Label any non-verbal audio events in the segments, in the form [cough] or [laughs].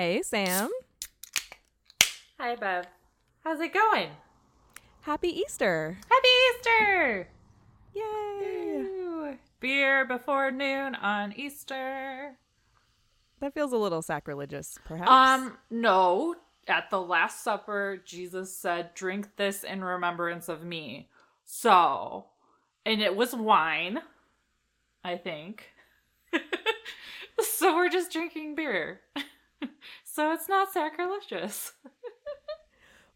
Hey, Sam. Hi, Bev. How's it going? Happy Easter. Happy Easter! Yay. Ooh. Beer before noon on Easter. That feels a little sacrilegious, perhaps. Um, no. At the Last Supper, Jesus said, Drink this in remembrance of me. So, and it was wine, I think. [laughs] so we're just drinking beer. [laughs] [laughs] so it's not sacrilegious.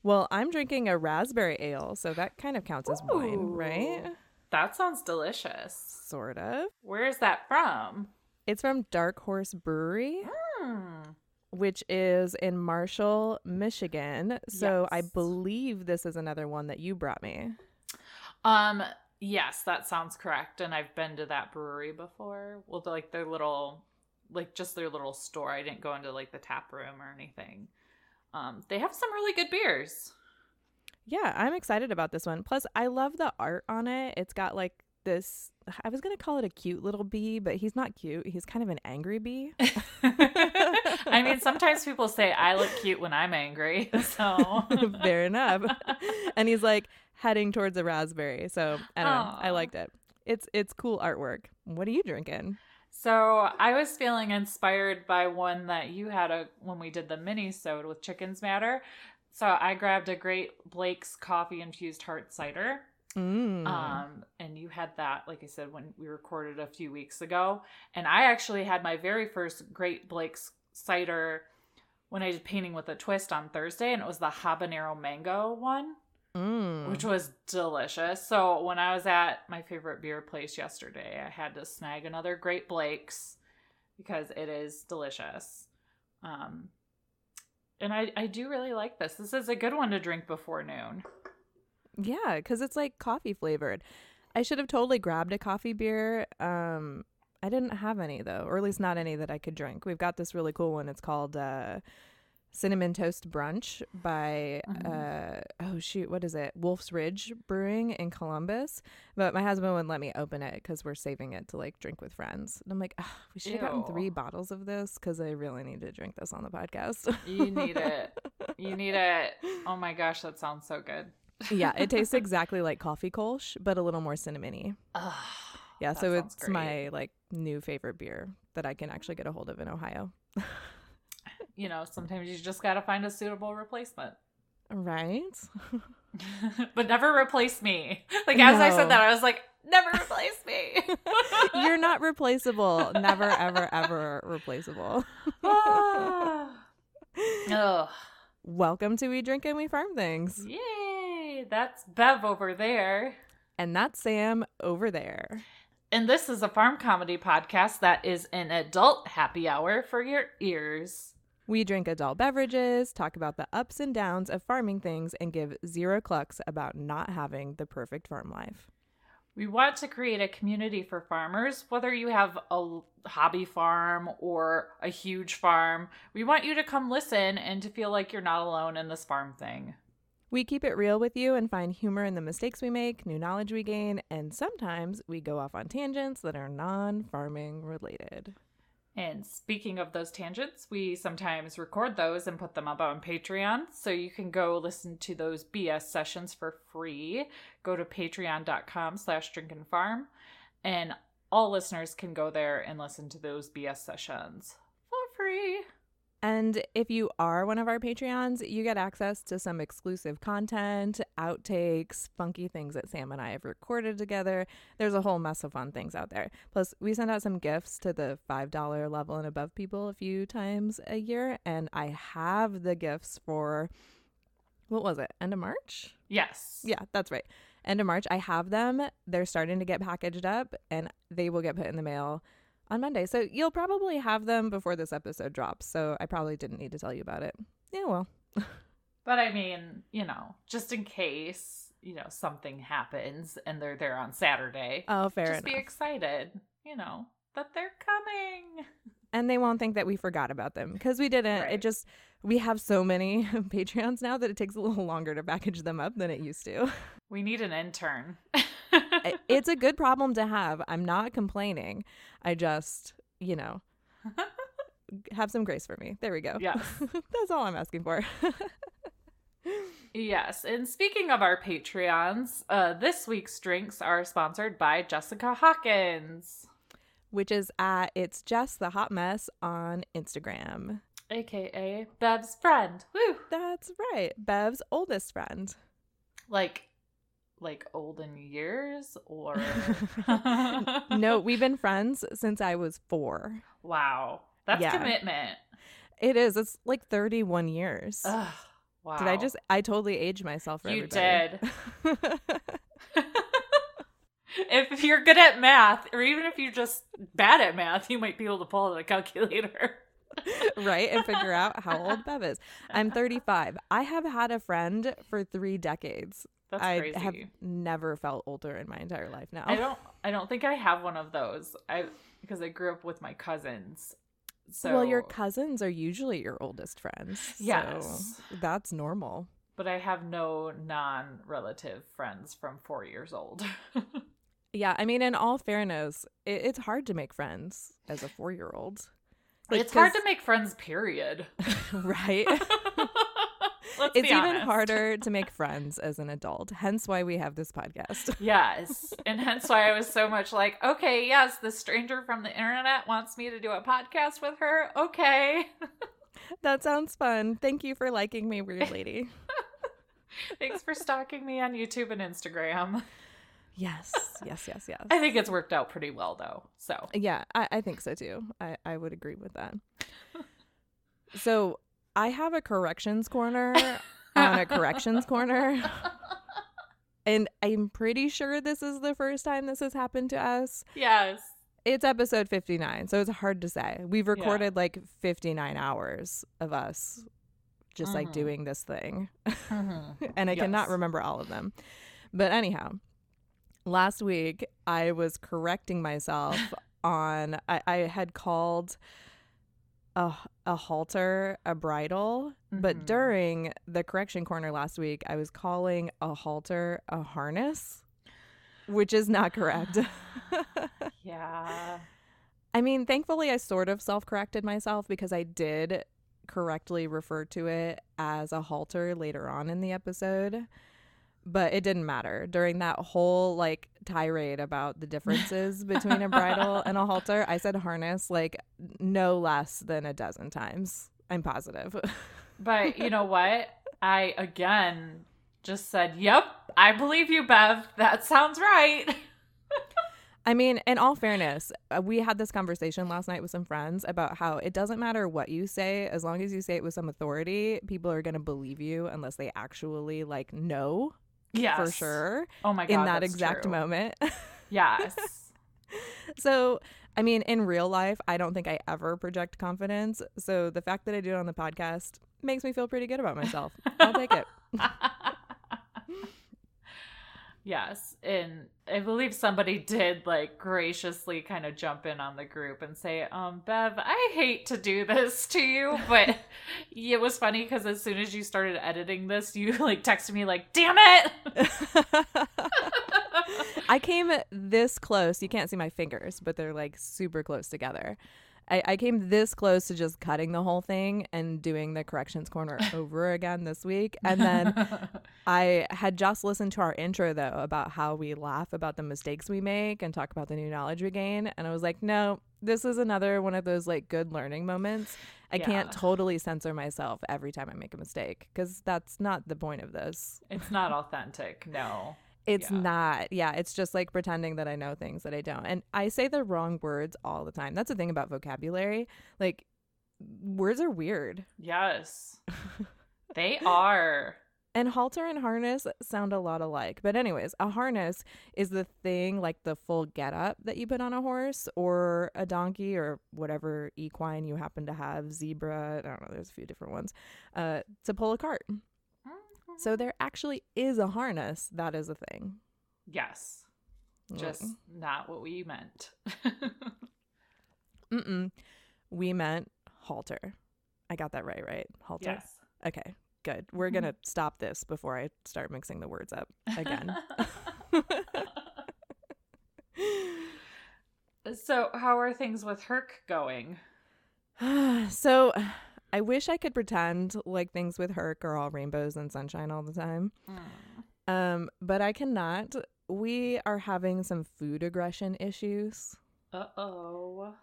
well, I'm drinking a raspberry ale, so that kind of counts as wine, right? That sounds delicious. Sort of. Where is that from? It's from Dark Horse Brewery, Hmm. which is in Marshall, Michigan. So I believe this is another one that you brought me. Um, yes, that sounds correct. And I've been to that brewery before. Well, like their little, like just their little store. I didn't go into like the tap room or anything. Um, they have some really good beers. Yeah, I'm excited about this one. Plus, I love the art on it. It's got like this. I was going to call it a cute little bee, but he's not cute. He's kind of an angry bee. [laughs] [laughs] I mean, sometimes people say I look cute when I'm angry. [laughs] So Fair enough. and he's like heading towards a raspberry. So I don't know. I liked it. It's it's cool artwork. What are you drinking? So I was feeling inspired by one that you had a when we did the mini sode with Chickens Matter. So I grabbed a great Blake's coffee infused heart cider. Mm. Um, and you had that, like I said, when we recorded a few weeks ago. And I actually had my very first Great Blake's cider when I did painting with a twist on Thursday, and it was the habanero mango one, Mm. which was delicious. So when I was at my favorite beer place yesterday, I had to snag another Great Blake's because it is delicious. Um, and I, I do really like this. This is a good one to drink before noon. Yeah, because it's like coffee flavored. I should have totally grabbed a coffee beer. Um, I didn't have any though, or at least not any that I could drink. We've got this really cool one. It's called uh, Cinnamon Toast Brunch by uh, oh shoot, what is it? Wolf's Ridge Brewing in Columbus. But my husband wouldn't let me open it because we're saving it to like drink with friends. And I'm like, "Ugh, we should have gotten three bottles of this because I really need to drink this on the podcast. You need it. You [laughs] need it. Oh my gosh, that sounds so good. yeah, it tastes [laughs] exactly like coffee kolsch, but a little more cinnamony. Ugh, Yeah, so it's great. my like new favorite beer that I can actually get a hold of in Ohio. [laughs] You know, sometimes you just got to find a suitable replacement. Right? [laughs] but never replace me. [laughs] Like, as I said that, I was like, never replace me. [laughs] You're not replaceable. Never, ever, ever replaceable. Ah. Ugh. Welcome to We Drink and We Farm Things. Yay. That's Bev over there. And that's Sam over there. And this is a farm comedy podcast that is an adult happy hour for your ears. We drink adult beverages, talk about the ups and downs of farming things, and give zero clucks about not having the perfect farm life. We want to create a community for farmers, whether you have a hobby farm or a huge farm. We want you to come listen and to feel like you're not alone in this farm thing. We keep it real with you and find humor in the mistakes we make, new knowledge we gain, and sometimes we go off on tangents that are non farming related. And speaking of those tangents, we sometimes record those and put them up on Patreon. So you can go listen to those BS sessions for free. Go to patreon.com slash drinkandfarm. And all listeners can go there and listen to those BS sessions for free. And if you are one of our Patreons, you get access to some exclusive content, outtakes, funky things that Sam and I have recorded together. There's a whole mess of fun things out there. Plus, we send out some gifts to the $5 level and above people a few times a year. And I have the gifts for, what was it, end of March? Yes. Yeah, that's right. End of March. I have them. They're starting to get packaged up and they will get put in the mail on Monday. So you'll probably have them before this episode drops. So I probably didn't need to tell you about it. Yeah, well. But I mean, you know, just in case, you know, something happens and they're there on Saturday, Oh, fair just enough. be excited, you know, that they're coming. and they won't think that we forgot about them because we didn't. Right. It just, we have so many [laughs] Patreons now that it takes a little longer to package them up than it used to. We need an intern. [laughs] It's a good problem to have. I'm not complaining. I just, you know, [laughs] have some grace for me. There we go. Yes. [laughs] That's all I'm asking for. [laughs] Yes, and speaking of our Patreons, uh, this week's drinks are sponsored by Jessica Hawkins, Which is at It's Just the Hot Mess on Instagram. aka Bev's friend. Woo! That's right. Bev's oldest friend. Like, like olden years, or [laughs] [laughs] No, we've been friends since I was four. Wow, that's Yeah. commitment. It is. It's like 31 years. Ugh, wow. Did I just, I totally aged myself for You everybody. did. [laughs] if you're good at math, or even if you're just bad at math, you might be able to pull out a calculator. right? And figure out how old Bev is. I'm 35. I have had a friend for three decades. That's I crazy. have never felt older in my entire life now. I don't. I don't think I have one of those. I because I grew up with my cousins. So Well, your cousins are usually your oldest friends. so Yes. that's normal. but I have no non-relative friends from four years old. [laughs] Yeah, I mean, in all fairness, it, it's hard to make friends as a four year old. it's hard to make friends. Period. [laughs] right? [laughs] Let's it's even harder [laughs] to make friends as an adult. Hence why we have this podcast. [laughs] Yes. And hence why I was so much like, okay, yes, the stranger from the internet wants me to do a podcast with her. Okay. [laughs] that sounds fun. Thank you for liking me, weird lady. Thanks for stalking me on YouTube and Instagram. yes, yes, yes, yes. I think it's worked out pretty well though. So Yeah, I, I think so too. I, I would agree with that. so I have a corrections corner [laughs] on a corrections corner. And I'm pretty sure this is the first time this has happened to us. yes. It's episode 59, so it's hard to say. We've recorded like 59 hours of us just like Mhm. doing this thing. Mhm. [laughs] and I cannot remember all of them. But anyhow, last week I was correcting myself [laughs] on I, I had called a a halter a bridle, but Mhm. during the correction corner last week I was calling a halter a harness, which is not correct. [sighs] [laughs] Yeah. I mean, thankfully, I sort of self corrected myself because I did correctly refer to it as a halter later on in the episode. But it didn't matter. During that whole like tirade about the differences between a bridle [laughs] and a halter, I said harness like no less than a dozen times. I'm positive. [laughs] But you know what? I again just said, "Yep, I believe you, Bev. That sounds right." [laughs] I mean, in all fairness, uh, we had this conversation last night with some friends about how it doesn't matter what you say, as long as you say it with some authority, people are going to believe you unless they actually like know Yes. for sure Oh my god. in that exact true. moment. [laughs] Yes. so, I mean, in real life, I don't think I ever project confidence. So, the fact that I do it on the podcast makes me feel pretty good about myself. I'll take it. [laughs] yes, and I believe somebody did like graciously kind of jump in on the group and say, "Um, Bev, I hate to do this to you, but [laughs] it was funny because as soon as you started editing this, you like texted me like, "Damn it!" [laughs] I came this close. You can't see my fingers, but they're like super close together. I, I came this close to just cutting the whole thing and doing the corrections corner [laughs] over again this week. And then [laughs] I had just listened to our intro, though, about how we laugh about the mistakes we make and talk about the new knowledge we gain. And I was like, no, this is another one of those like good learning moments. I can't totally censor myself every time I make a mistake because that's not the point of this. it's not authentic. No. It's Yeah. not. Yeah, it's just like pretending that I know things that I don't. And I say the wrong words all the time. That's the thing about vocabulary. Like words are weird. Yes. [laughs] they are. And halter and harness sound a lot alike. But anyways, a harness is the thing like the full getup that you put on a horse or a donkey or whatever equine you happen to have, zebra, I don't know, there's a few different ones, uh, to pull a cart. So there actually is a harness. That is a thing. Yes. Just not what we meant. [laughs] Mm-mm. We meant halter. I got that right, right? Halter. yes. Okay, good. We're going to mm-hmm. stop this before I start mixing the words up again. [laughs] [laughs] so, how are things with Herc going? [sighs] so I wish I could pretend like things with Herc are all rainbows and sunshine all the time. Mm. Um, but I cannot. We are having some food aggression issues. Uh oh.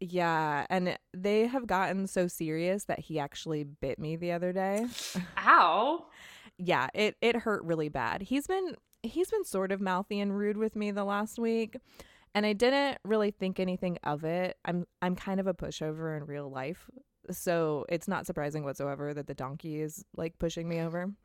Yeah, and they have gotten so serious that he actually bit me the other day. [laughs] Ow. yeah, it it hurt really bad. He's been he's been sort of mouthy and rude with me the last week, and I didn't really think anything of it. I'm I'm kind of a pushover in real life, so it's not surprising whatsoever that the donkey is like pushing me over. [laughs]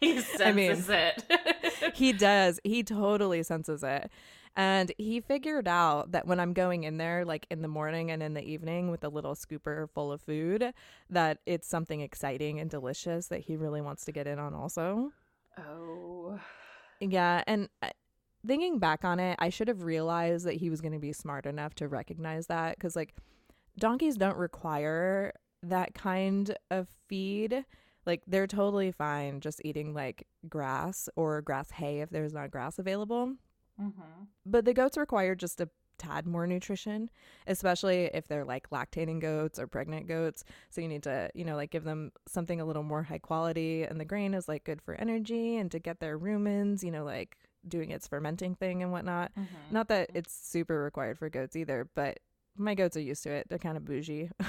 he [laughs] senses I mean- it. [laughs] he does. He totally senses it. And he figured out that when I'm going in there, like in the morning and in the evening with a little scooper full of food, that it's something exciting and delicious that he really wants to get in on also. oh. Yeah. And uh, thinking back on it, I should have realized that he was going to be smart enough to recognize that because, like, donkeys don't require that kind of feed. Like, they're totally fine just eating like grass or grass hay if there's not grass available. Mm-hmm. But the goats require just a tad more nutrition, especially if they're like lactating goats or pregnant goats. So you need to, you know, like give them something a little more high quality. And the grain is like good for energy and to get their rumens, you know, like doing its fermenting thing and whatnot. Mm-hmm. Not that it's super required for goats either, but my goats are used to it. They're kind of bougie. [laughs]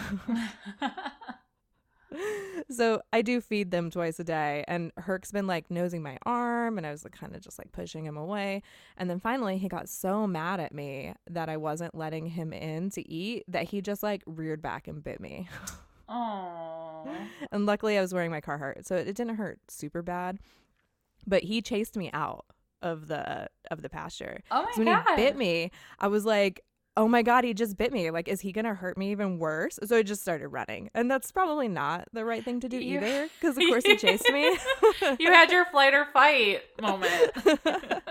[laughs] so I do feed them twice a day. And Herc's been like nosing my arm, and I was like, kind of just like pushing him away. And then finally, he got so mad at me that I wasn't letting him in to eat that he just like reared back and bit me. [laughs] oh. and luckily, I was wearing my Carhartt, so it didn't hurt super bad. But he chased me out of the of the pasture. Oh my So when god. he bit me, I was like, oh my God, he just bit me. Like, is he going to hurt me even worse? So I just started running. And that's probably not the right thing to do You- either, because [laughs] of course he chased me. [laughs] you had your flight or fight moment. [laughs]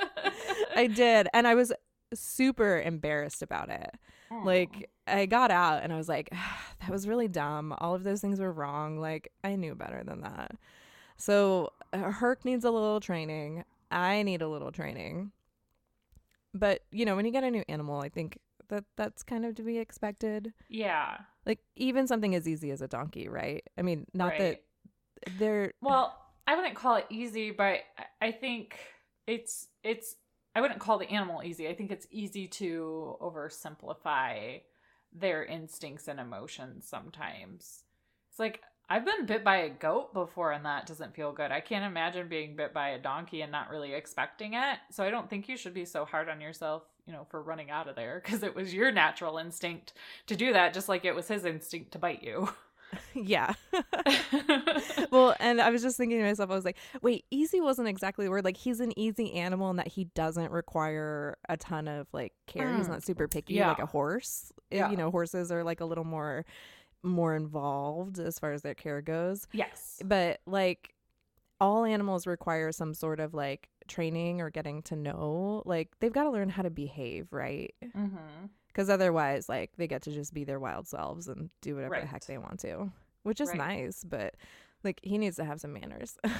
I did. And I was super embarrassed about it. Like, I got out and I was like, [sighs] that was really dumb. All of those things were wrong. Like, I knew better than that. So, uh, Herc needs a little training. I need a little training. But, you know, when you get a new animal, I think that that's kind of to be expected. yeah. Like, even something as easy as a donkey, right? I mean, not right. that they're. Well, I wouldn't call it easy, but I- I think it's it's I wouldn't call the animal easy. I think it's easy to oversimplify their instincts and emotions sometimes. It's like I've been bit by a goat before and that doesn't feel good. I can't imagine being bit by a donkey and not really expecting it. So I don't think you should be so hard on yourself, you know, for running out of there because it was your natural instinct to do that just like it was his instinct to bite you. [laughs] yeah. [laughs] well, and I was just thinking to myself, I was like, wait, easy wasn't exactly the word. Like, he's an easy animal in that he doesn't require a ton of like care. He's Mm. not super picky Yeah. like a horse. Uh, Yeah. You know, horses are like a little more more involved as far as their care goes. yes. But like all animals require some sort of like training or getting to know. Like they've got to learn how to behave, right? Because otherwise, like they get to just be their wild selves and do whatever the heck they want to, which is Right. nice. But like he needs to have some manners. [laughs]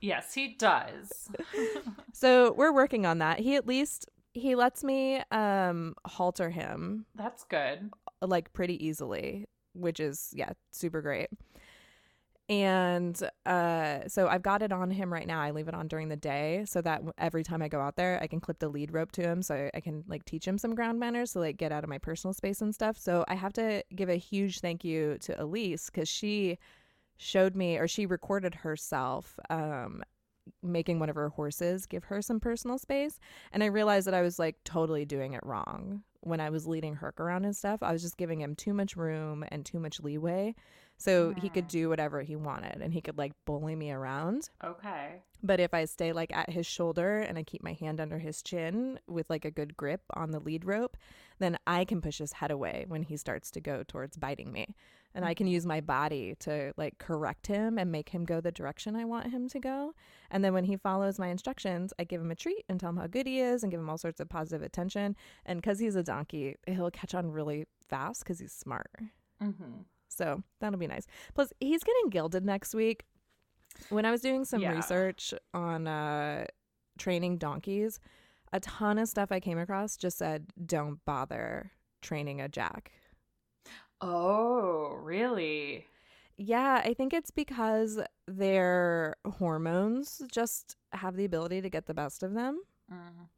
Yes, he does. [laughs] so we're working on that. He at least he lets me um halter him That's good. like pretty easily, which is yeah, super great. And uh so I've got it on him right now. I leave it on during the day so that every time I go out there, I can clip the lead rope to him so I can like teach him some ground manners to like get out of my personal space and stuff. So I have to give a huge thank you to Elise cuz she showed me or she recorded herself um making one of her horses give her some personal space and I realized that I was like totally doing it wrong when I was leading Herc around and stuff. I was just giving him too much room and too much leeway. So he could Mm. do whatever he wanted and he could like bully me around. Okay. But if I stay like at his shoulder and I keep my hand under his chin with like a good grip on the lead rope, then I can push his head away when he starts to go towards biting me. And I can use my body to like correct him and make him go the direction I want him to go. And then when he follows my instructions, I give him a treat and tell him how good he is and give him all sorts of positive attention. And because he's a donkey, he'll catch on really fast because he's smart. Mm-hmm. So that'll be nice. Plus, he's getting gelded next week. When I was doing some Yeah. research on uh, training donkeys, a ton of stuff I came across just said don't bother training a jack. Oh, really? Yeah, I think it's because their hormones just have the ability to get the best of them, Mm.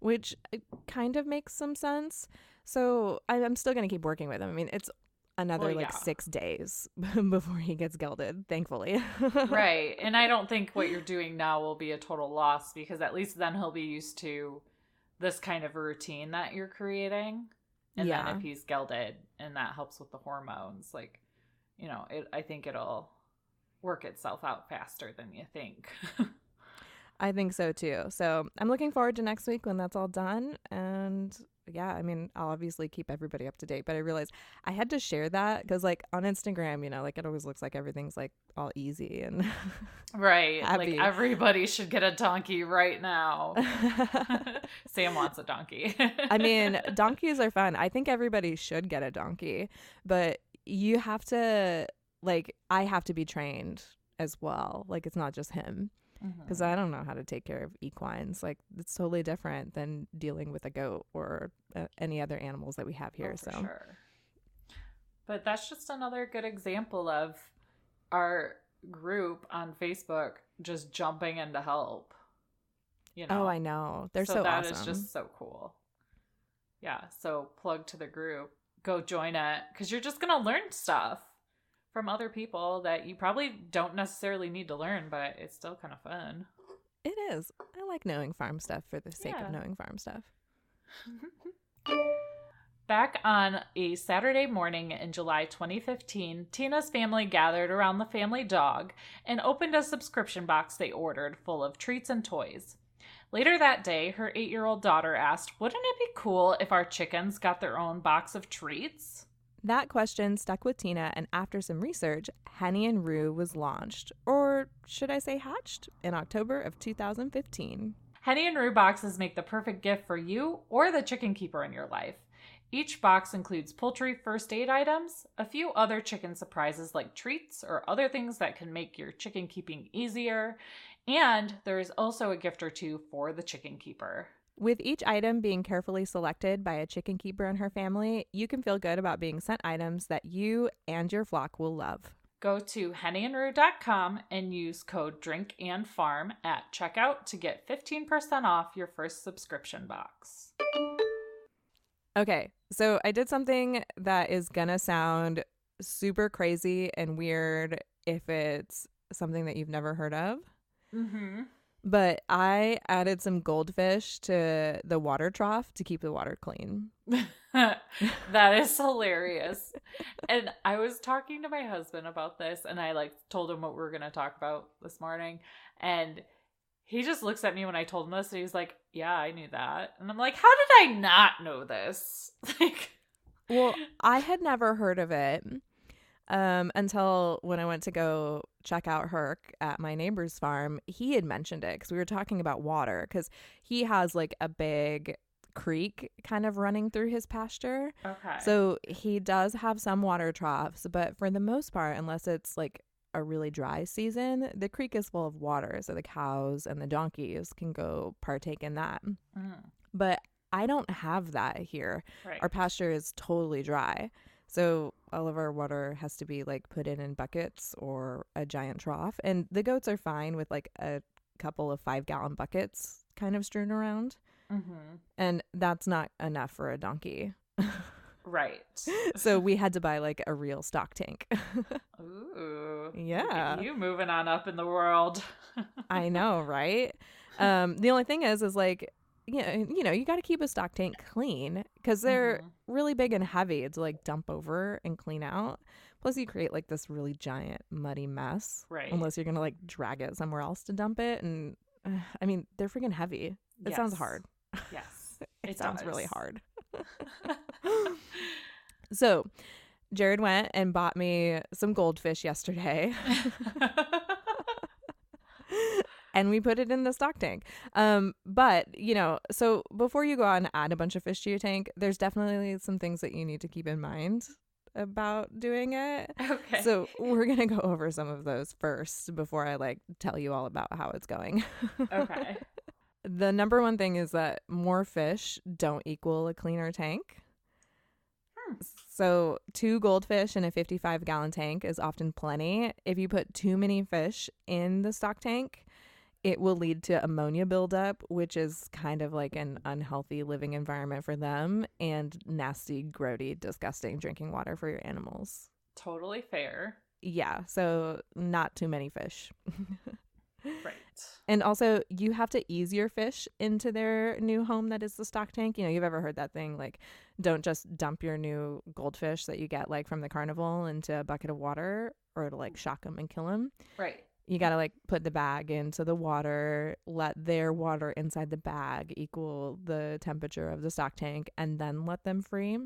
which uh, kind of makes some sense. So I- I'm still going to keep working with them. I mean, it's another Well, like yeah. six days [laughs] before he gets gelded, thankfully. [laughs] right. And I don't think what you're doing now will be a total loss because at least then he'll be used to this kind of routine that you're creating. And Yeah. then if he's gelded and that helps with the hormones, like, you know, it, I think it'll work itself out faster than you think. [laughs] I think so too. So I'm looking forward to next week when that's all done. And yeah, I mean, I'll obviously keep everybody up to date, but I realized I had to share that because, like, on Instagram, you know, like it always looks like everything's like all easy and. [laughs] right. Happy. Like everybody should get a donkey right now. [laughs] [laughs] Sam wants a donkey. I mean, donkeys are fun. I think everybody should get a donkey, but you have to, like, I have to be trained as well. Like, it's not just him because Mhm. I don't know how to take care of equines. Like, it's totally different than dealing with a goat or uh, any other animals that we have here. Oh, so, sure. But that's just another good example of our group on Facebook just jumping in to help. You know. oh, I know. They're so, that awesome. is just so cool. Yeah. So plug to the group. Go join it because you're just gonna learn stuff from other people that you probably don't necessarily need to learn, but it's still kind of fun. It is. I like knowing farm stuff for the sake Yeah. of knowing farm stuff. [laughs] Back on a Saturday morning in July 2015, Tina's family gathered around the family dog and opened a subscription box they ordered full of treats and toys. Later that day, her eight year old daughter asked, Wouldn't it be cool if our chickens got their own box of treats? That question stuck with Tina, and after some research, Henny and Roo was launched, or should I say hatched, in October of 2015. Henny and Roo boxes make the perfect gift for you or the chicken keeper in your life. Each box includes poultry first aid items, a few other chicken surprises like treats or other things that can make your chicken keeping easier, and there is also a gift or two for the chicken keeper. With each item being carefully selected by a chicken keeper and her family, you can feel good about being sent items that you and your flock will love. Go to hennyandroo.com and use code DRINKANDFARM at checkout to get 15% off your first subscription box. Okay, so I did something that is gonna sound super crazy and weird if it's something that you've never heard of. Mm-hmm. But I added some goldfish to the water trough to keep the water clean. [laughs] that is hilarious. And I was talking to my husband about this and I like told him what we were going to talk about this morning and he just looks at me when I told him this and he's like, "Yeah, I knew that." And I'm like, "How did I not know this?" [laughs] Like Well, I had never heard of it um, until when I went to go check out Herc at my neighbor's farm. He had mentioned it because we were talking about water because he has like a big creek kind of running through his pasture. Okay. So he does have some water troughs, but for the most part, unless it's like a really dry season, the creek is full of water. So the cows and the donkeys can go partake in that. Mm, But I don't have that here. right. Our pasture is totally dry. So all of our water has to be like put in in buckets or a giant trough. And the goats are fine with like a couple of five gallon buckets kind of strewn around. mm-hmm. And that's not enough for a donkey. [laughs] Right. so we had to buy like a real stock tank. [laughs] Ooh. Yeah. You moving on up in the world. [laughs] I know, right? Um, the only thing is, is like, you know, you know, you got to keep a stock tank clean because they're Mhm. really big and heavy to like dump over and clean out. Plus, you create like this really giant muddy mess. Right. Unless you're gonna like drag it somewhere else to dump it, and uh, I mean, they're freaking heavy. It sounds hard. Yes. [laughs] It, It sounds really hard. [laughs] [laughs] So, Jared went and bought me some goldfish yesterday. And we put it in the stock tank. Um, but you know, so before you go out and add a bunch of fish to your tank, there's definitely some things that you need to keep in mind about doing it. okay. So we're gonna go over some of those first before I like tell you all about how it's going. okay. [laughs] the number one thing is that more fish don't equal a cleaner tank. Hmm. So, two goldfish in a 55 gallon tank is often plenty. If you put too many fish in the stock tank, it will lead to ammonia buildup, which is kind of like an unhealthy living environment for them and nasty, grody, disgusting drinking water for your animals. Totally fair. Yeah, so not too many fish. Right. [laughs] And also, you have to ease your fish into their new home that is the stock tank. You know, you've ever heard that thing like, don't just dump your new goldfish that you get like from the carnival into a bucket of water or it'll like shock them and kill them. Right. You got to like put the bag into the water, let their water inside the bag equal the temperature of the stock tank, and then let them free.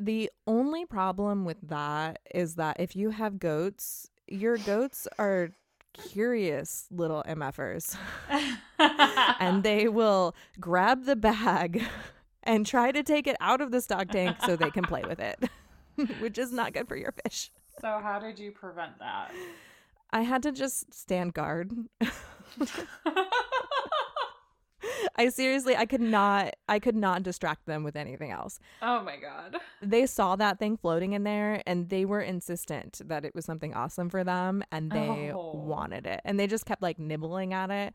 The only problem with that is that if you have goats, your goats are curious little MFers. [laughs] and they will grab the bag [laughs] and try to take it out of the stock tank so they can play with it, [laughs] which is not good for your fish. so, how did you prevent that? I had to just stand guard. [laughs] I seriously, I could not, I could not distract them with anything else. oh my god. They saw that thing floating in there and they were insistent that it was something awesome for them and they Oh. wanted it. And they just kept like nibbling at it,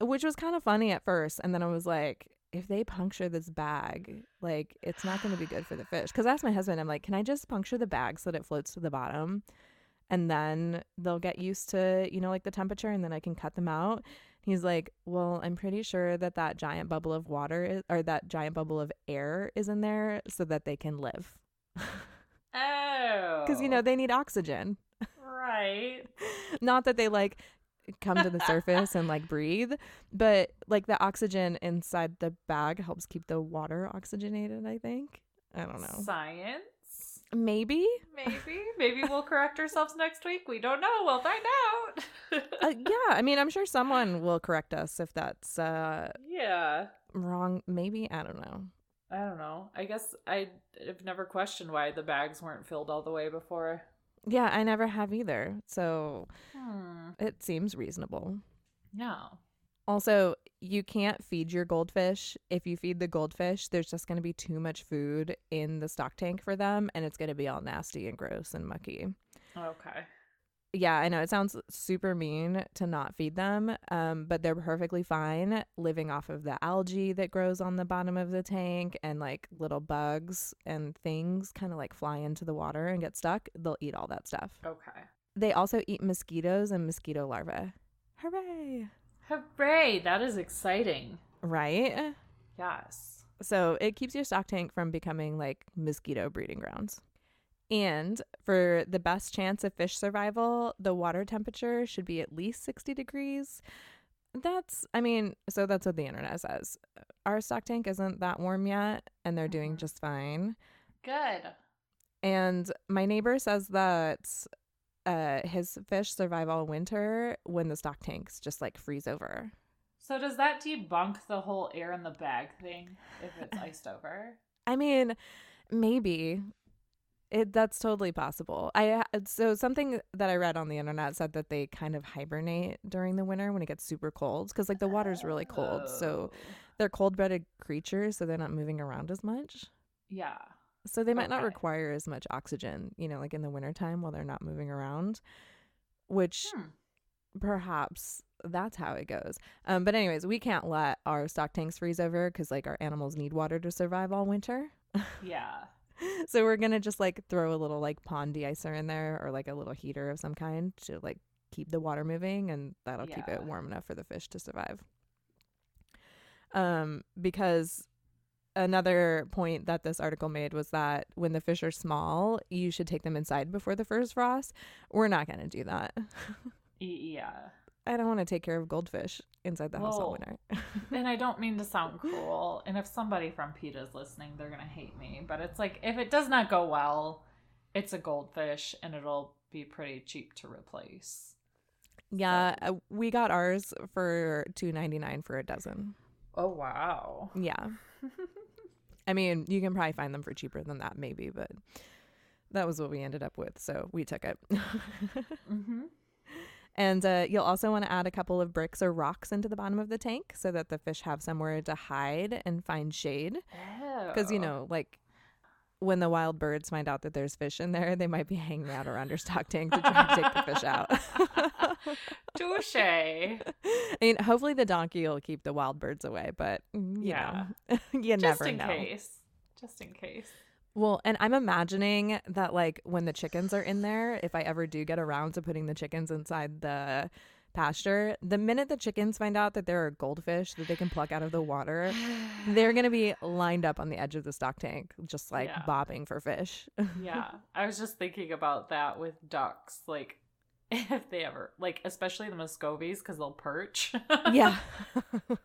which was kind of funny at first. And then I was like, if they puncture this bag, like it's not going to be good for the fish. Cause I asked my husband, I'm like, can I just puncture the bag so that it floats to the bottom? And then they'll get used to, you know, like the temperature and then I can cut them out. He's like, well, I'm pretty sure that that giant bubble of water is, or that giant bubble of air is in there so that they can live. Oh. [laughs] Because, you know, oh. they need oxygen. Right. [laughs] Not that they like come to the surface and like breathe, but like the oxygen inside the bag helps keep the water oxygenated, I think. I don't know. Science. Maybe. Maybe. Maybe we'll correct ourselves next week. We don't know. We'll find out. Uh, yeah. I mean, I'm sure someone will correct us if that's uh, yeah. wrong. Maybe. I don't know. I don't know. I guess I have never questioned why the bags weren't filled all the way before. Yeah, I never have either. So Hmm. it seems reasonable. Yeah. Also, you can't feed your goldfish. If you feed the goldfish, there's just going to be too much food in the stock tank for them and it's going to be all nasty and gross and mucky. Okay. Yeah, I know it sounds super mean to not feed them, um, but they're perfectly fine living off of the algae that grows on the bottom of the tank and like little bugs and things kind of like fly into the water and get stuck. They'll eat all that stuff. Okay. They also eat mosquitoes and mosquito larvae. Hooray! Hooray! That is exciting. Right? Yes. So it keeps your stock tank from becoming like mosquito breeding grounds. And for the best chance of fish survival, the water temperature should be at least 60 degrees. That's, I mean, so that's what the internet says. Our stock tank isn't that warm yet, and they're doing Mhm. just fine. Good. And my neighbor says that uh, his fish survive all winter when the stock tanks just like freeze over. So does that debunk the whole air in the bag thing if it's [sighs] iced over? I mean, maybe it that's totally possible. I so something that I read on the internet said that they kind of hibernate during the winter when it gets super cold because like the water's really cold. So Oh. they're cold-blooded creatures, so they're not moving around as much. yeah. So they might not require as much oxygen, you know, like in the wintertime while they're not moving around, which Hmm. perhaps that's how it goes. Um, but anyways, we can't let our stock tanks freeze over because like our animals need water to survive all winter. Yeah. [laughs] so we're gonna just like throw a little like pond de-icer in there or like a little heater of some kind to like keep the water moving and that'll keep it warm enough for the fish to survive um because another point that this article made was that when the fish are small you should take them inside before the first frost we're not gonna do that yeah. i don't want to take care of goldfish inside the house all winter [laughs] And I don't mean to sound cruel. And if somebody from PETA is listening, they're going to hate me. But it's like, if it does not go well, it's a goldfish and it'll be pretty cheap to replace. yeah uh, we got ours for 2.99 for a dozen Oh, wow. Yeah. [laughs] I mean, you can probably find them for cheaper than that, maybe, but that was what we ended up with. So we took it. mm-hmm. [laughs] and uh, you'll also want to add a couple of bricks or rocks into the bottom of the tank so that the fish have somewhere to hide and find shade. Because, you Oh. know, like when the wild birds find out that there's fish in there, they might be hanging out around your stock tank to try to take the fish out. [laughs] Touche. I mean, hopefully the donkey will keep the wild birds away, but you Yeah. know, [laughs] you Just never in case. Just in case. Well, and I'm imagining that like when the chickens are in there, if I ever do get around to putting the chickens inside the pasture, the minute the chickens find out that there are goldfish that they can pluck out of the water, [sighs] they're going to be lined up on the edge of the stock tank, just like Yeah. bobbing for fish. [laughs] yeah. I was just thinking about that with ducks. Like, [laughs] if they ever, like, especially the Muscovies, because they'll perch. yeah. [laughs]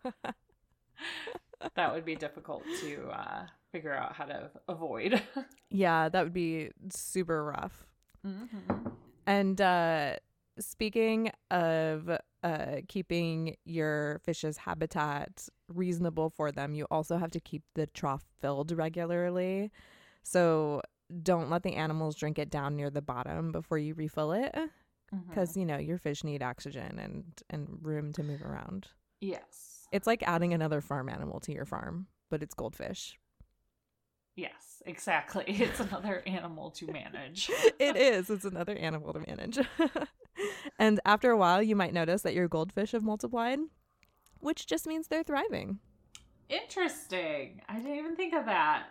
that would be difficult to uh, figure out how to avoid. yeah, that would be super rough. mm-hmm. And uh speaking of uh keeping your fish's habitat reasonable for them, you also have to keep the trough filled regularly. So don't let the animals drink it down near the bottom before you refill it Mm-hmm. because you know your fish need oxygen and and room to move around. yes. It's like adding another farm animal to your farm, but it's goldfish. Yes, exactly. [laughs] It's another animal to manage. [laughs] it [laughs] is. It's another animal to manage. [laughs] and after a while, you might notice that your goldfish have multiplied, which just means they're thriving. Interesting. I didn't even think of that.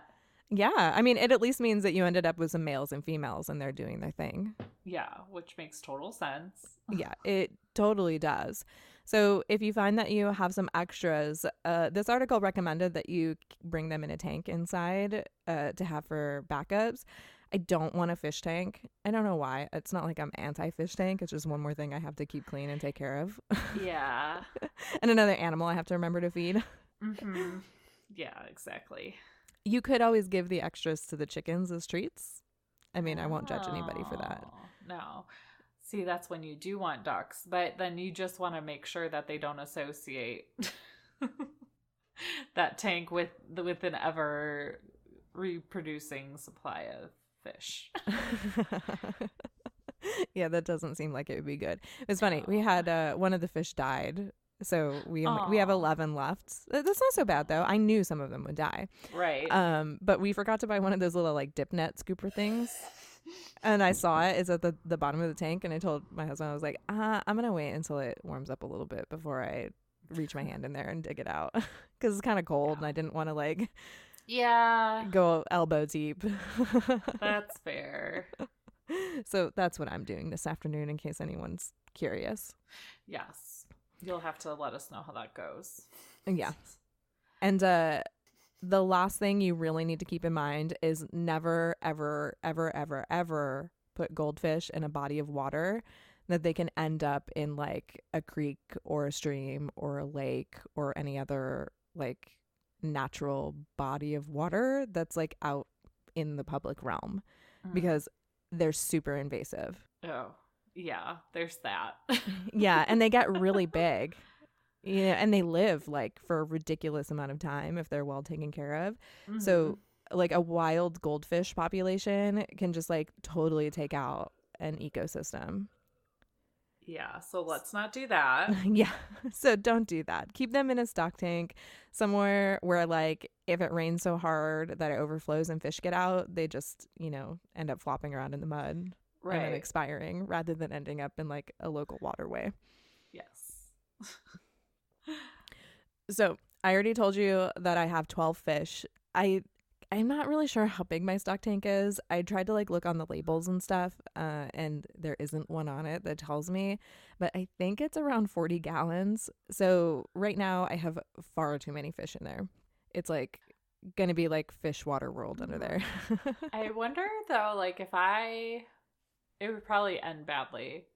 Yeah. I mean, it at least means that you ended up with some males and females and they're doing their thing. Yeah, which makes total sense. [laughs] yeah, it totally does. So if you find that you have some extras, uh, this article recommended that you bring them in a tank inside uh, to have for backups. I don't want a fish tank. I don't know why. It's not like I'm anti fish tank. It's just one more thing I have to keep clean and take care of. Yeah. [laughs] and another animal I have to remember to feed. hmm Yeah, exactly. You could always give the extras to the chickens as treats. I mean, I won't judge anybody for that. Oh, No. See, that's when you do want ducks, but then you just want to make sure that they don't associate [laughs] that tank with with an ever reproducing supply of fish. [laughs] yeah, that doesn't seem like it would be good. It's funny. We had uh, one of the fish died, so we only, we have eleven left. Uh, That's not so bad though. I knew some of them would die. right. Um, but we forgot to buy one of those little like dip net scooper things. And I saw. It's at the, the bottom of the tank, and I told my husband, I was like, uh, I'm gonna wait until it warms up a little bit before I reach my hand in there and dig it out [laughs] because it's kind of cold, Yeah. and I didn't want to like yeah, go elbow deep. [laughs] that's fair. so that's what I'm doing this afternoon, in case anyone's curious. Yes. You'll have to let us know how that goes. Yeah. And uh the last thing you really need to keep in mind is never ever ever ever ever put goldfish in a body of water that they can end up in like a creek or a stream or a lake or any other like natural body of water that's like out in the public realm Mhm. because they're super invasive. Oh, yeah, there's that. [laughs] yeah, and they get really [laughs] big. Yeah, and they live like for a ridiculous amount of time if they're well taken care of. Mhm. So, like a wild goldfish population can just like totally take out an ecosystem. Yeah, so let's not do that. [laughs] yeah. [laughs] So don't do that. Keep them in a stock tank somewhere where like if it rains so hard that it overflows and fish get out, they just, you know, end up flopping around in the mud and then expiring rather than ending up in like a local waterway. yes. [laughs] So I already told you that I have 12 fish. I I'm not really sure how big my stock tank is. I tried to like look on the labels and stuff, uh, and there isn't one on it that tells me, but I think it's around 40 gallons. So right now I have far too many fish in there. It's like gonna be like fish water world under there. [laughs] I wonder though, like if I, it would probably end badly.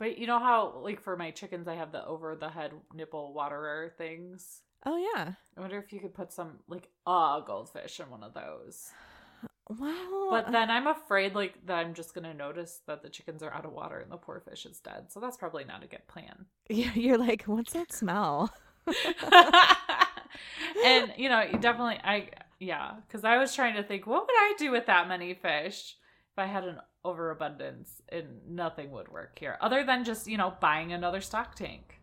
But you know how, like for my chickens, I have the over the head nipple waterer things. Oh yeah. I wonder if you could put some like a goldfish in one of those. Well, But uh, then I'm afraid like that I'm just gonna notice that the chickens are out of water and the poor fish is dead. So that's probably not a good plan. Yeah, [laughs] you're like, what's that smell? [laughs] and you know, you definitely I yeah, because I was trying to think, what would I do with that many fish if I had an overabundance and nothing would work here other than just you know buying another stock tank.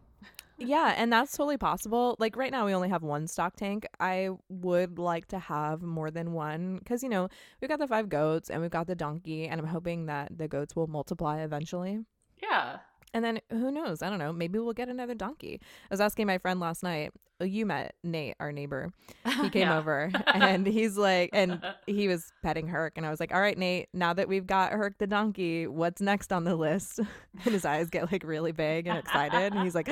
Yeah, and that's totally possible. Like right now, we only have one stock tank. I would like to have more than one because, you know, we've got the five goats and we've got the donkey, and I'm hoping that the goats will multiply eventually. Yeah. And then who knows? I don't know. Maybe we'll get another donkey. I was asking my friend last night. oh, You met Nate, our neighbor. He [laughs] came Yeah. over [laughs] and he's like, and [laughs] he was petting Herc. And I was like, all right, Nate, now that we've got Herc the donkey, what's next on the list? And his eyes get like really big and excited. And he's like,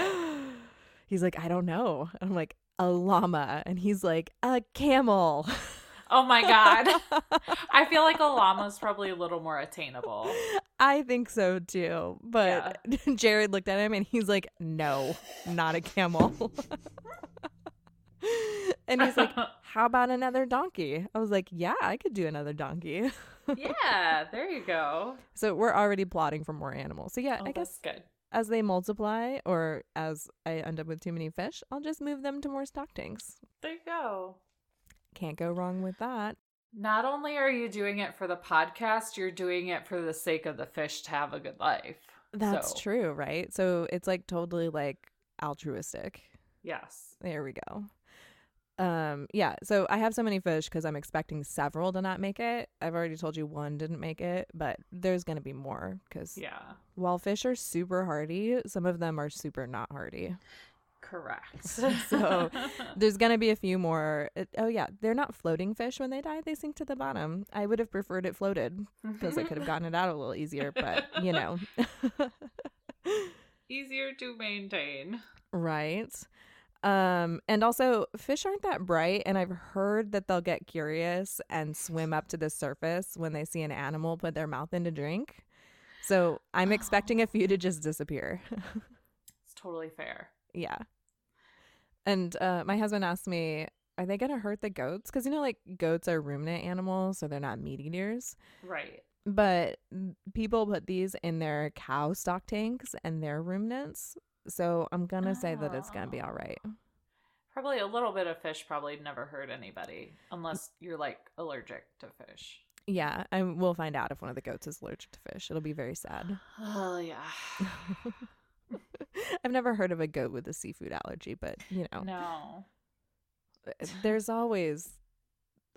he's like, I don't know. And I'm like, a llama. And he's like, a camel. Oh my god. [laughs] I feel like a llama is probably a little more attainable. I think so too. But [laughs] Jared looked at him and he's like, no, not a camel. [laughs] and he's like, how about another donkey? I was like, yeah, I could do another donkey. yeah, there you go. So we're already plotting for more animals. So yeah, Oh, I that's guess good. As they multiply or as I end up with too many fish, I'll just move them to more stock tanks. There you go. Can't go wrong with that. Not only are you doing it for the podcast, you're doing it for the sake of the fish to have a good life. That's So, true, right? So it's like totally like altruistic. Yes. There we go. Um yeah, so I have so many fish cuz I'm expecting several to not make it. I've already told you one didn't make it, but there's going to be more cuz Yeah. while fish are super hardy, some of them are super not hardy. Correct. [laughs] So, [laughs] There's going to be a few more. It, oh yeah, they're not floating fish when they die, they sink to the bottom. I would have preferred it floated because I could have gotten it out a little easier, but you [laughs] know. easier to maintain. Right. Um, and also fish aren't that bright, and I've heard that they'll get curious and swim up to the surface when they see an animal put their mouth in to drink. So I'm expecting a few to just disappear. [laughs] It's totally fair. yeah. And uh, my husband asked me, "Are they gonna hurt the goats? Because you know, like goats are ruminant animals, so they're not meat eaters. Right. But people put these in their cow stock tanks, and they're ruminants. So I'm gonna say that it's gonna be oh. all right. Probably a little bit of fish probably never hurt anybody unless you're like allergic to fish. Yeah, and we'll find out if one of the goats is allergic to fish. It'll be very sad. [sighs] Oh yeah. [laughs] I've never heard of a goat with a seafood allergy, but you know, No. [sighs] there's always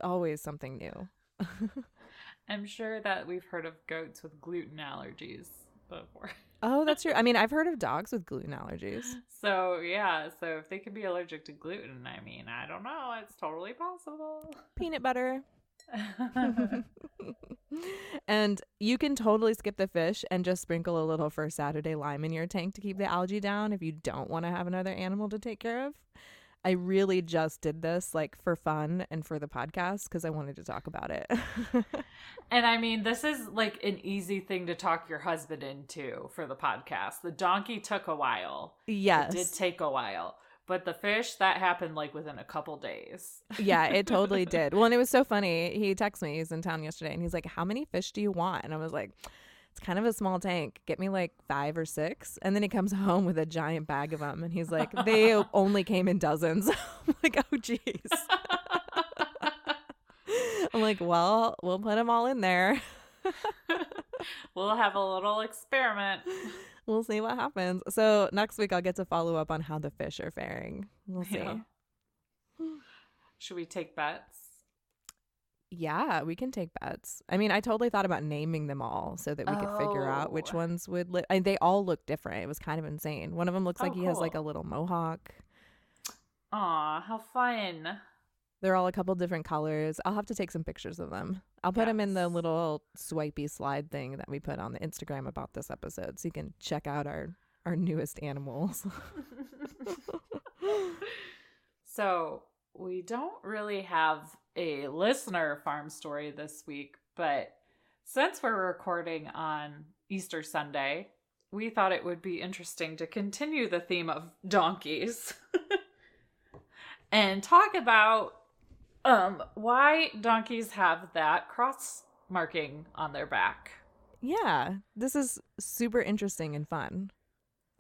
always something new. [laughs] I'm sure that we've heard of goats with gluten allergies before. Oh, that's true. I mean, I've heard of dogs with gluten allergies. [laughs] So yeah, so if they could be allergic to gluten, I mean, I don't know, it's totally possible. [laughs] Peanut butter. [laughs] and you can totally skip the fish and just sprinkle a little first Saturday lime in your tank to keep the algae down if you don't want to have another animal to take care of. I really just did this like for fun and for the podcast because I wanted to talk about it. [laughs] and I mean, this is like an easy thing to talk your husband into for the podcast. The donkey took a while. yes. It did take a while. But the fish, that happened like within a couple days. yeah, it totally [laughs] did. Well, and it was so funny. He texted me. He's in town yesterday, and he's like, "How many fish do you want?" And I was like, "It's kind of a small tank. Get me like five or six. And then he comes [laughs] home with a giant bag of them, and he's like, "They [laughs] only came in dozens." [laughs] I'm like, "Oh, jeez." I'm like, "Well, we'll put them all in there. we'll have a little experiment. We'll see what happens." So next week, I'll get to follow up on how the fish are faring. We'll see. Yeah. [sighs] Should we take bets? Yeah, we can take bets. I mean, I totally thought about naming them all so that we could figure out which Oh. ones would live. And they all look different. It was kind of insane. One of them looks Oh, like he has like oh, a cool. little mohawk. Aw, how fun. They're all a couple different colors. I'll have to take some pictures of them. I'll put them in the Yes. little swipey slide thing that we put on the Instagram about this episode so you can check out our our newest animals. [laughs] So, we don't really have a listener farm story this week, but since we're recording on Easter Sunday, we thought it would be interesting to continue the theme of donkeys [laughs] and talk about um why donkeys have that cross marking on their back. yeah, this is super interesting and fun.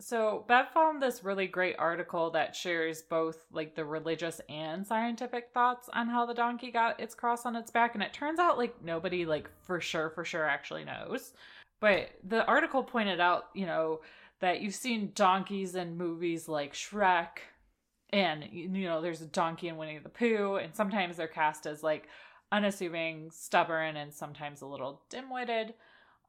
So Bev found this really great article that shares both like the religious and scientific thoughts on how the donkey got its cross on its back, and it turns out like nobody like for sure for sure actually knows. But the article pointed out, you know, that you've seen donkeys in movies like Shrek, and you know there's a donkey in Winnie the Pooh, and sometimes they're cast as like unassuming, stubborn, and sometimes a little dim-witted.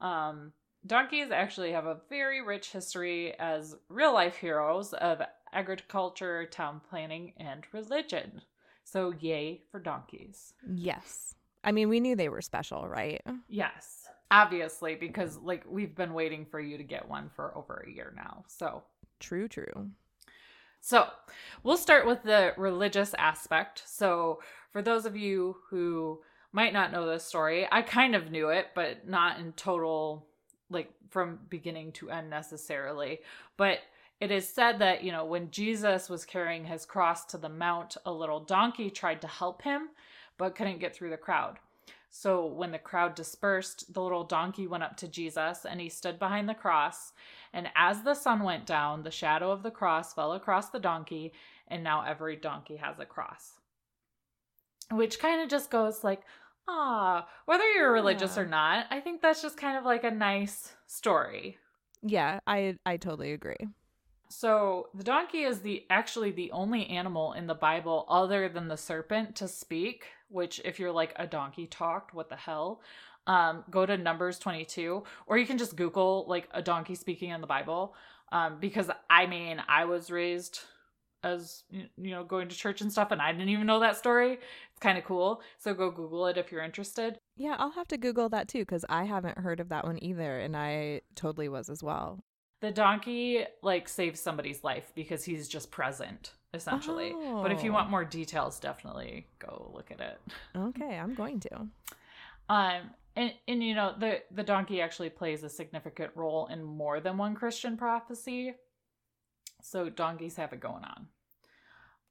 Um, donkeys actually have a very rich history as real life heroes of agriculture, town planning, and religion. So, yay for donkeys. Yes. I mean, we knew they were special, right? Yes. Obviously, because like we've been waiting for you to get one for over a year now. So, true, true. So, we'll start with the religious aspect. So, for those of you who might not know this story, I kind of knew it, but not in total, like from beginning to end necessarily. But it is said that, you know, when Jesus was carrying his cross to the mount, a little donkey tried to help him, but couldn't get through the crowd. So when the crowd dispersed, the little donkey went up to Jesus and he stood behind the cross. And as the sun went down, the shadow of the cross fell across the donkey, and now every donkey has a cross. Which kind of just goes like, ah, whether you're religious Yeah. or not, I think that's just kind of like a nice story. Yeah, I I totally agree. So the donkey is the actually the only animal in the Bible other than the serpent to speak, which if you're like a donkey talked, what the hell? Um, go to Numbers 22, or you can just Google like a donkey speaking in the Bible. Um, because I mean, I was raised as you know going to church and stuff, and I didn't even know that story. It's kind of cool. So go Google it if you're interested. Yeah, I'll have to Google that too because I haven't heard of that one either, and I totally was as well. The donkey like saves somebody's life because he's just present essentially. But if you Oh. want more details, definitely go look at it. Okay, I'm going to. Um and, and you know the the donkey actually plays a significant role in more than one Christian prophecy. So donkeys have it going on.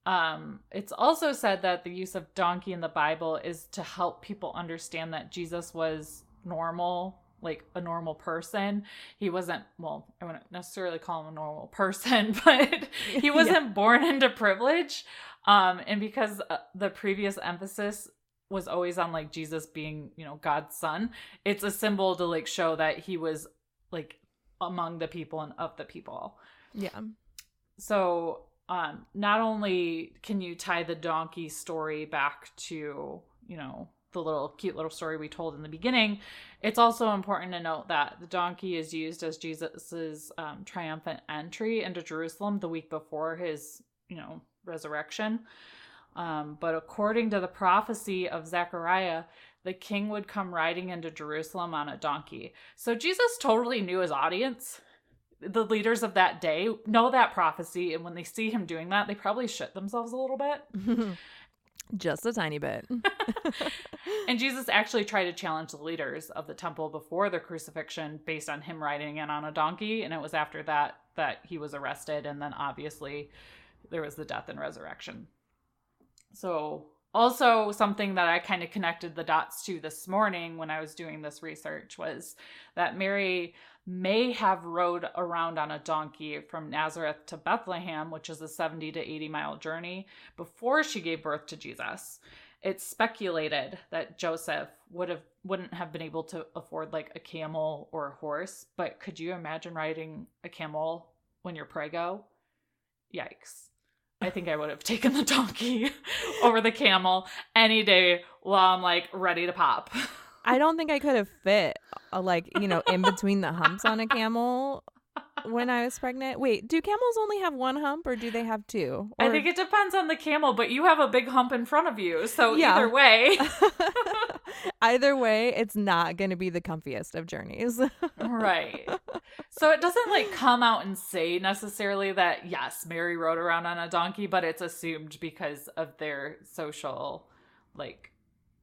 Um, it's also said that the use of donkey in the Bible is to help people understand that Jesus was normal, like a normal person. He wasn't, well, I wouldn't necessarily call him a normal [laughs] person, but he [laughs] wasn't born into privilege. Um, and because uh, the previous emphasis was always on like Jesus being, you know, God's son, it's a symbol to like show that he was like among the people and of the people. Yeah. So, um, not only can you tie the donkey story back to, you know, the little cute little story we told in the beginning, it's also important to note that the donkey is used as Jesus's um, triumphant entry into Jerusalem the week before his, you know, resurrection. Um, but according to the prophecy of Zechariah, the king would come riding into Jerusalem on a donkey. So Jesus totally knew his audience the leaders of that day know that prophecy and when they see him doing that they probably shit themselves a little bit [laughs] Just a tiny bit. [laughs] and jesus actually tried to challenge the leaders of the temple before the crucifixion based on him riding in on a donkey and it was after that that he was arrested and then obviously there was the death and resurrection so also something that i kind of connected the dots to this morning when i was doing this research was that mary may have rode around on a donkey from Nazareth to Bethlehem, which is a 70 to 80 mile journey, before she gave birth to Jesus. It's speculated that Joseph would have wouldn't have been able to afford like a camel or a horse, but could you imagine riding a camel when you're prego? Yikes. I think I would have taken the donkey [laughs] over the camel any day while I'm like ready to pop. [laughs] I don't think I could have fit, uh, like, you know, in between the humps on a camel when I was pregnant. Wait, do camels only have one hump or do they have two? I think it depends on the camel, but you have a big hump in front of you. So Yeah. either way, [laughs] Either way, it's not going to be the comfiest of journeys. right. [laughs] So it doesn't like come out and say necessarily that yes, Mary rode around on a donkey, but it's assumed because of their social like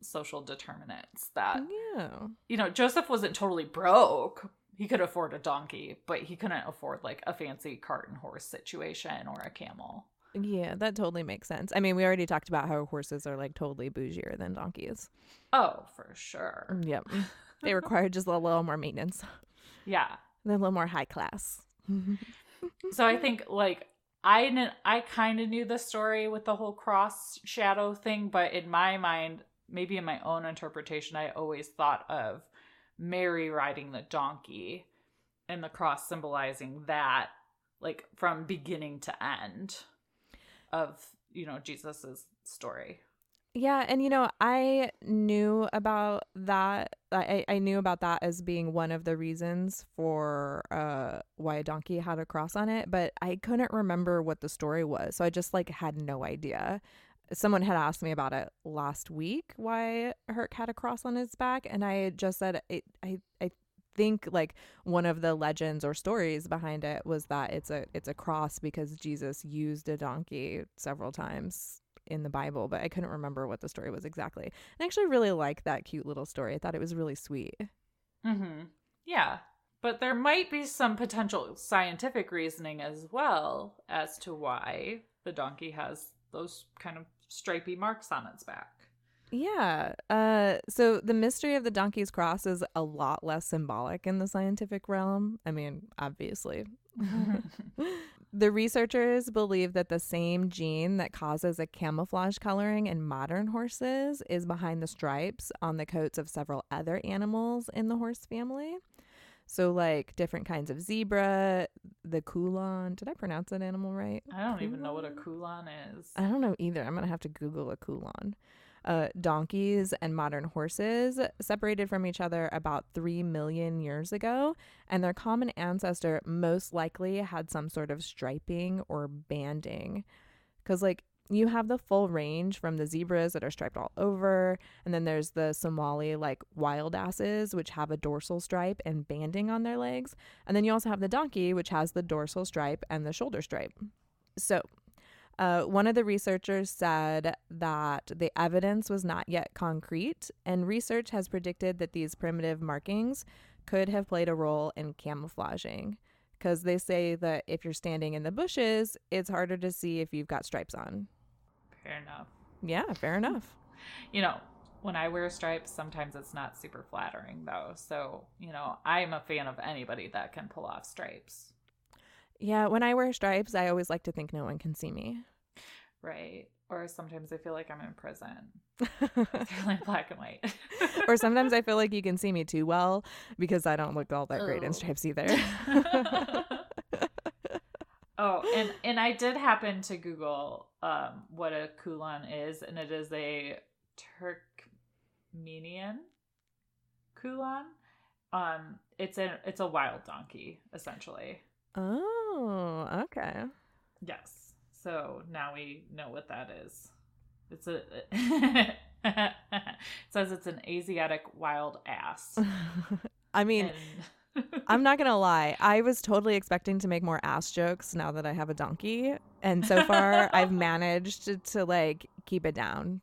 social determinants that yeah. you know, Joseph wasn't totally broke. He could afford a donkey, but he couldn't afford like a fancy cart and horse situation or a camel. Yeah, that totally makes sense. I mean, we already talked about how horses are like totally bougier than donkeys. Oh, for sure. Mm, yep. [laughs] they require just a little more maintenance. Yeah. They're a little more high class. [laughs] So I think like I I kind of knew the story with the whole cross shadow thing, but in my mind, maybe in my own interpretation, I always thought of Mary riding the donkey and the cross symbolizing that like from beginning to end of you know jesus's story Yeah, and you know, I knew about that. I, I knew about that as being one of the reasons for uh why a donkey had a cross on it, but I couldn't remember what the story was. So I just like had no idea. Someone had asked me about it last week why Herc had a cross on his back, and I just said it, I I think like one of the legends or stories behind it was that it's a it's a cross because Jesus used a donkey several times in the Bible, but I couldn't remember what the story was exactly. And I actually really liked that cute little story. I thought it was really sweet. mm-hmm yeah but there might be some potential scientific reasoning as well as to why the donkey has those kind of stripy marks on its back Yeah. Uh so the mystery of the donkey's cross is a lot less symbolic in the scientific realm. I mean, obviously. [laughs] [laughs] the researchers believe that the same gene that causes a camouflage coloring in modern horses is behind the stripes on the coats of several other animals in the horse family. So, like different kinds of zebra, the kulan. Did I pronounce that animal right? i don't even know what a kulan is I don't know either. I'm gonna have to Google a kulan. Uh, donkeys and modern horses separated from each other about 3 million years ago, and their common ancestor most likely had some sort of striping or banding. Because, like, you have the full range from the zebras that are striped all over, and then there's the Somali, like, wild asses, which have a dorsal stripe and banding on their legs. And then you also have the donkey, which has the dorsal stripe and the shoulder stripe. So, uh, one of the researchers said that the evidence was not yet concrete, and research has predicted that these primitive markings could have played a role in camouflaging. Because they say that if you're standing in the bushes, it's harder to see if you've got stripes on. Fair enough Yeah, fair hmm. enough. you know, when I wear stripes, sometimes it's not super flattering though. So, you know, I'm a fan of anybody that can pull off stripes. Yeah, when I wear stripes, I always like to think no one can see me. Right. Or sometimes I feel like I'm in prison. They're [laughs] like black and white. or sometimes I feel [laughs] like you can see me too well because I don't look all that great in stripes either. [laughs] oh, and and I did happen to Google um what a kulan is, and it is a Turkmenian kulan. Um, it's a it's a wild donkey essentially. oh, okay. Yes. So now we know what that is. It's a [laughs] it says it's an Asiatic wild ass. [laughs] I mean, And- I'm not gonna [laughs] lie. I was totally expecting to make more ass jokes now that I have a donkey, and so far I've [laughs] managed to, to like keep it down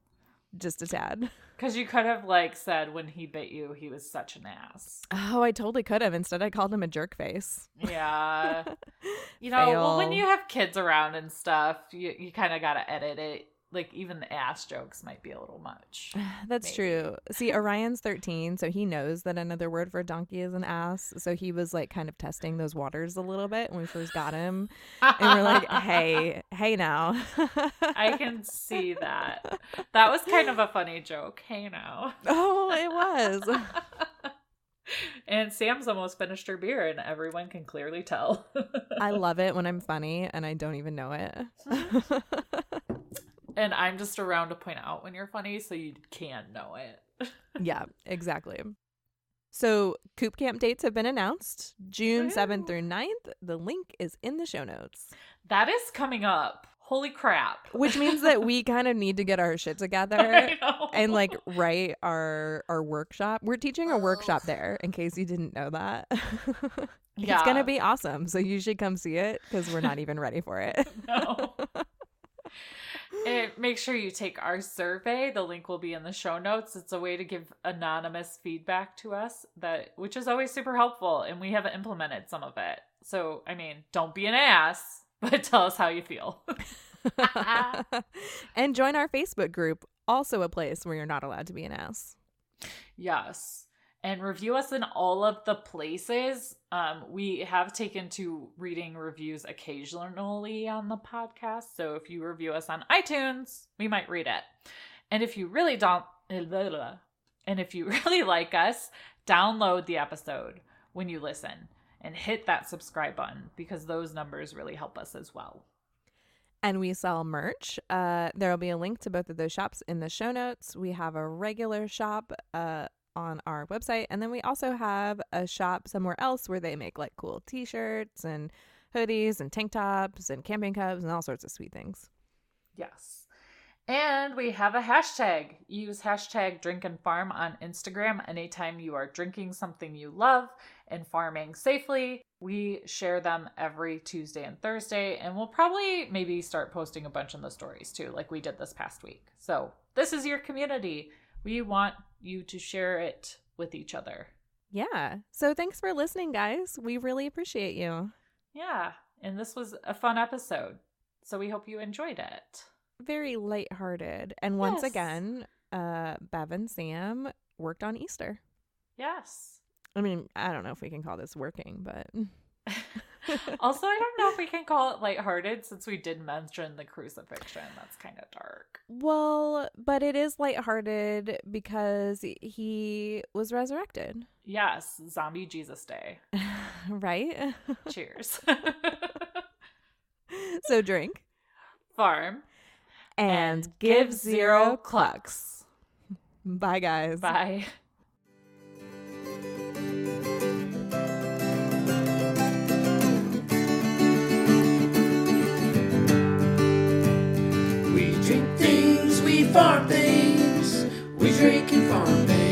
just a tad. Because you could have like said when he bit you, he was such an ass. Oh, I totally could have. Instead, I called him a jerk face. Yeah, [laughs] you know, well, when you have kids around and stuff, you you kind of gotta edit it. Like even the ass jokes might be a little much. [sighs] That's Maybe. true. See, Orion's 13, so he knows that another word for donkey is an ass. So he was like kind of testing those waters a little bit when we first got him. And we're like, [laughs] hey, hey now. I can see that. That was kind of a funny joke. Hey now. oh, it was. [laughs] and Sam's almost finished her beer, and everyone can clearly tell. I [laughs] love it when I'm funny and I don't even know it. Mm-hmm. And I'm just around to point out when you're funny, so you can know it. [laughs] yeah, exactly. So, Coop Camp dates have been announced June 7th through 9th. The link is in the show notes, That is coming up. Holy crap! which means that we [laughs] kind of need to get our shit together. And like write our our workshop. We're teaching a workshop there in case you didn't know that. [laughs] yeah. It's going to be awesome. So you should come see it cuz we're not even ready for it. no. Make sure you take our survey. The link will be in the show notes. It's a way to give anonymous feedback to us that which is always super helpful and we have implemented some of it. So, I mean, don't be an ass, [laughs] but tell us how you feel. [laughs] and join our Facebook group, also a place where you're not allowed to be an ass. Yes. And review us in all of the places. Um, we have taken to reading reviews occasionally on the podcast. So if you review us on iTunes, we might read it. And if you really don't, and if you [laughs] really like us, download the episode when you listen and hit that subscribe button because those numbers really help us as well. And we sell merch. Uh, there will be a link to both of those shops in the show notes. We have a regular shop uh, on our website, and then we also have a shop somewhere else where they make like cool t shirts and hoodies and tank tops and camping cups and all sorts of sweet things. Yes. And we have a hashtag. Use hashtag drinkandfarm on Instagram anytime you are drinking something you love and farming safely. We share them every Tuesday and Thursday, and we'll probably maybe start posting a bunch in the stories too, like we did this past week. So, this is your community. We want you to share it with each other. Yeah. So, thanks for listening, guys. We really appreciate you. Yeah. And this was a fun episode. So, we hope you enjoyed it. Very lighthearted. And once Yes. again, uh, Bev and Sam worked on Easter. Yes. I mean, I don't know if we can call this working, but [laughs] [laughs] also, I don't know if we can call it lighthearted since we did mention the crucifixion. That's kind of dark. well, but it is lighthearted because he was resurrected, Yes, Zombie Jesus Day. [laughs] right? Cheers. [laughs] so drink Farm. and, give zero clucks. Bye, guys. Bye. Farm things, we drink and farm things.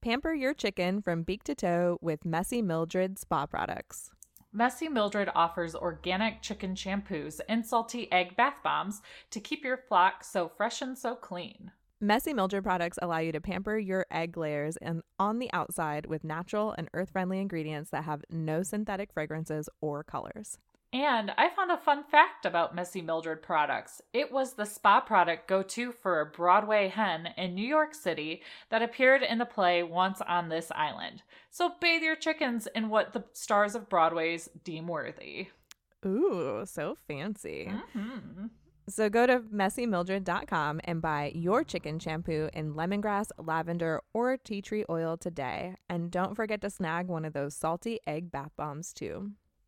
Pamper your chicken from beak to toe with Messy Mildred spa products. Messy Mildred offers organic chicken shampoos and salty egg bath bombs to keep your flock so fresh and so clean. Messy Mildred products allow you to pamper your egg layers and on the outside with natural and earth-friendly ingredients that have no synthetic fragrances or colors. And I found a fun fact about Messy Mildred products. It was the spa product go to for a Broadway hen in New York City that appeared in the play Once on This Island. So bathe your chickens in what the stars of Broadway's deem worthy. Ooh, so fancy. Mhm. So go to messymildred.com and buy your chicken shampoo in lemongrass, lavender, or tea tree oil today. And don't forget to snag one of those salty egg bath bombs too.